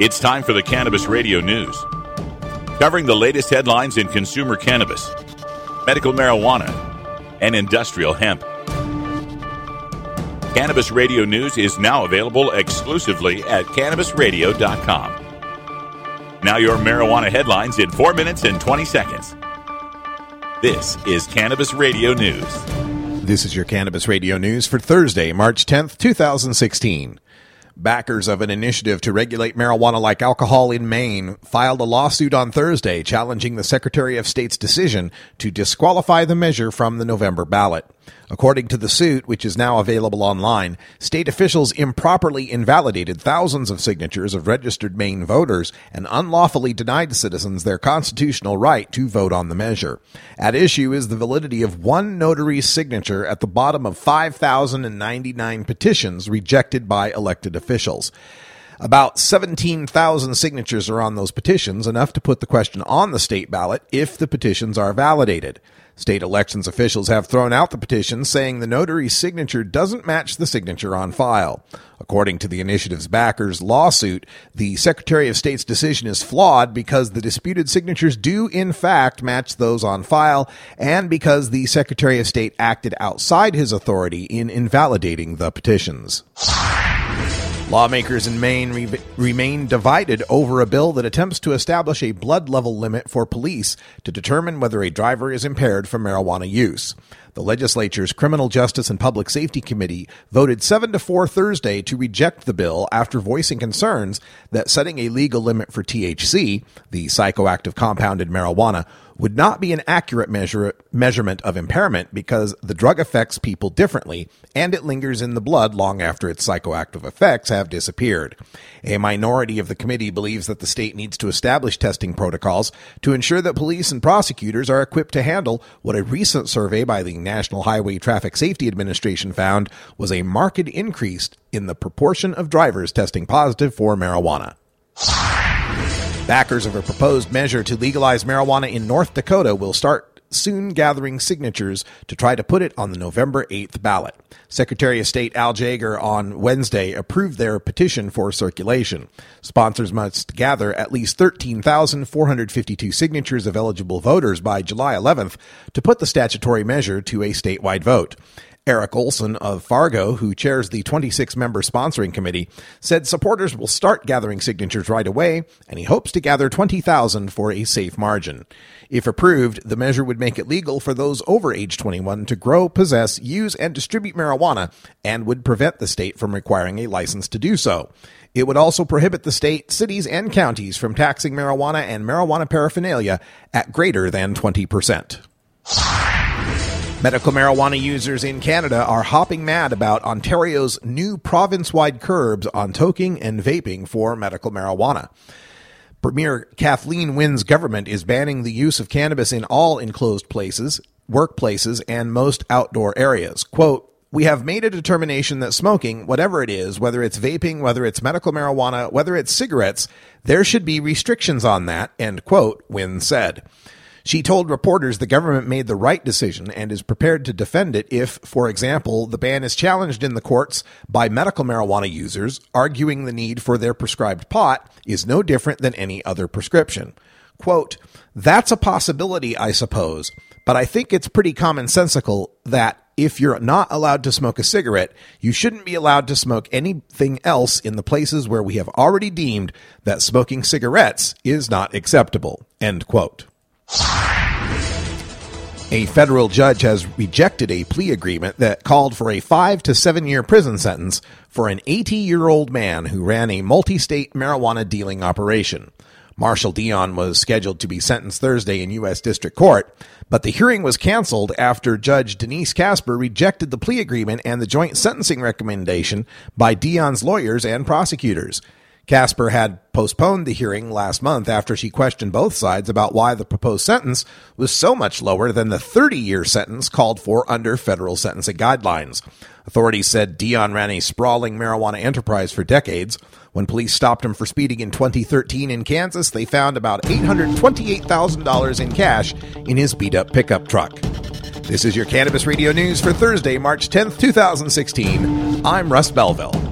It's time for the Cannabis Radio News. Covering the latest headlines in consumer cannabis, medical marijuana, and industrial hemp. Cannabis Radio News is now available exclusively at cannabisradio.com. Now, your marijuana headlines in 4 minutes and 20 seconds. This is Cannabis Radio News. This is your Cannabis Radio News for Thursday, March 10th, 2016. Backers of an initiative to regulate marijuana like alcohol in Maine filed a lawsuit on Thursday challenging the Secretary of State's decision to disqualify the measure from the November ballot. According to the suit, which is now available online, state officials improperly invalidated thousands of signatures of registered Maine voters and unlawfully denied citizens their constitutional right to vote on the measure. At issue is the validity of one notary's signature at the bottom of 5,099 petitions rejected by elected officials. About 17,000 signatures are on those petitions, enough to put the question on the state ballot if the petitions are validated. State elections officials have thrown out the petition, saying the notary's signature doesn't match the signature on file. According to the initiative's backers' lawsuit, the Secretary of State's decision is flawed because the disputed signatures do, in fact, match those on file, and because the Secretary of State acted outside his authority in invalidating the petitions. Lawmakers in Maine re- remain divided over a bill that attempts to establish a blood level limit for police to determine whether a driver is impaired from marijuana use. The legislature's Criminal Justice and Public Safety Committee voted 7 to 4 Thursday to reject the bill after voicing concerns that setting a legal limit for THC, the psychoactive compound in marijuana, would not be an accurate measure, measurement of impairment because the drug affects people differently and it lingers in the blood long after its psychoactive effects have disappeared. A minority of the committee believes that the state needs to establish testing protocols to ensure that police and prosecutors are equipped to handle what a recent survey by the National Highway Traffic Safety Administration found was a marked increase in the proportion of drivers testing positive for marijuana. Backers of a proposed measure to legalize marijuana in North Dakota will start soon gathering signatures to try to put it on the November 8th ballot. Secretary of State Al Jaeger on Wednesday approved their petition for circulation. Sponsors must gather at least 13,452 signatures of eligible voters by July 11th to put the statutory measure to a statewide vote. Eric Olson of Fargo, who chairs the 26 member sponsoring committee, said supporters will start gathering signatures right away, and he hopes to gather 20,000 for a safe margin. If approved, the measure would make it legal for those over age 21 to grow, possess, use, and distribute marijuana, and would prevent the state from requiring a license to do so. It would also prohibit the state, cities, and counties from taxing marijuana and marijuana paraphernalia at greater than 20%. Medical marijuana users in Canada are hopping mad about Ontario's new province wide curbs on toking and vaping for medical marijuana. Premier Kathleen Wynne's government is banning the use of cannabis in all enclosed places, workplaces, and most outdoor areas. Quote, we have made a determination that smoking, whatever it is, whether it's vaping, whether it's medical marijuana, whether it's cigarettes, there should be restrictions on that, end quote, Wynne said. She told reporters the government made the right decision and is prepared to defend it if, for example, the ban is challenged in the courts by medical marijuana users, arguing the need for their prescribed pot is no different than any other prescription. Quote, that's a possibility, I suppose, but I think it's pretty commonsensical that if you're not allowed to smoke a cigarette, you shouldn't be allowed to smoke anything else in the places where we have already deemed that smoking cigarettes is not acceptable. End quote. A federal judge has rejected a plea agreement that called for a five to seven year prison sentence for an 80 year old man who ran a multi state marijuana dealing operation. Marshall Dion was scheduled to be sentenced Thursday in U.S. District Court, but the hearing was canceled after Judge Denise Casper rejected the plea agreement and the joint sentencing recommendation by Dion's lawyers and prosecutors. Casper had postponed the hearing last month after she questioned both sides about why the proposed sentence was so much lower than the 30 year sentence called for under federal sentencing guidelines. Authorities said Dion ran a sprawling marijuana enterprise for decades. When police stopped him for speeding in 2013 in Kansas, they found about $828,000 in cash in his beat up pickup truck. This is your Cannabis Radio News for Thursday, March 10th, 2016. I'm Russ Belville.